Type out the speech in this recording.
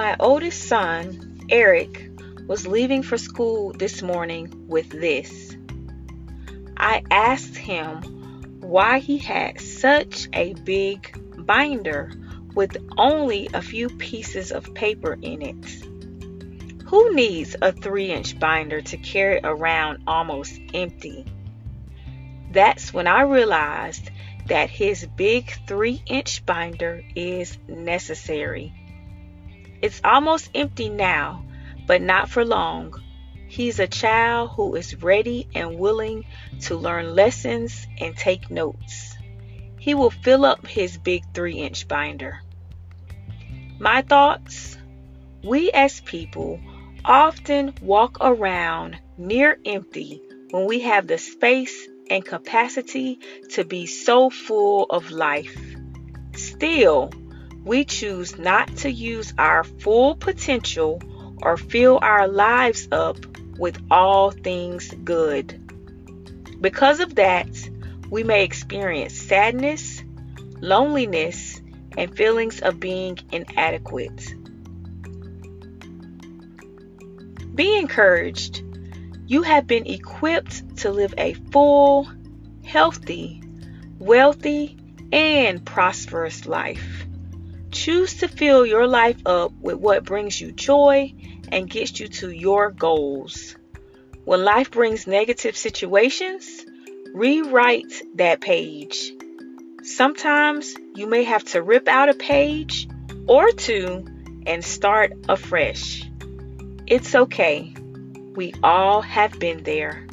My oldest son, Eric, was leaving for school this morning with this. I asked him why he had such a big binder with only a few pieces of paper in it. Who needs a 3 inch binder to carry around almost empty? That's when I realized that his big 3 inch binder is necessary. It's almost empty now, but not for long. He's a child who is ready and willing to learn lessons and take notes. He will fill up his big 3 inch binder. My thoughts? We as people often walk around near empty when we have the space and capacity to be so full of life. Still, we choose not to use our full potential or fill our lives up with all things good. Because of that, we may experience sadness, loneliness, and feelings of being inadequate. Be encouraged. You have been equipped to live a full, healthy, wealthy, and prosperous life. Choose to fill your life up with what brings you joy and gets you to your goals. When life brings negative situations, rewrite that page. Sometimes you may have to rip out a page or two and start afresh. It's okay. We all have been there.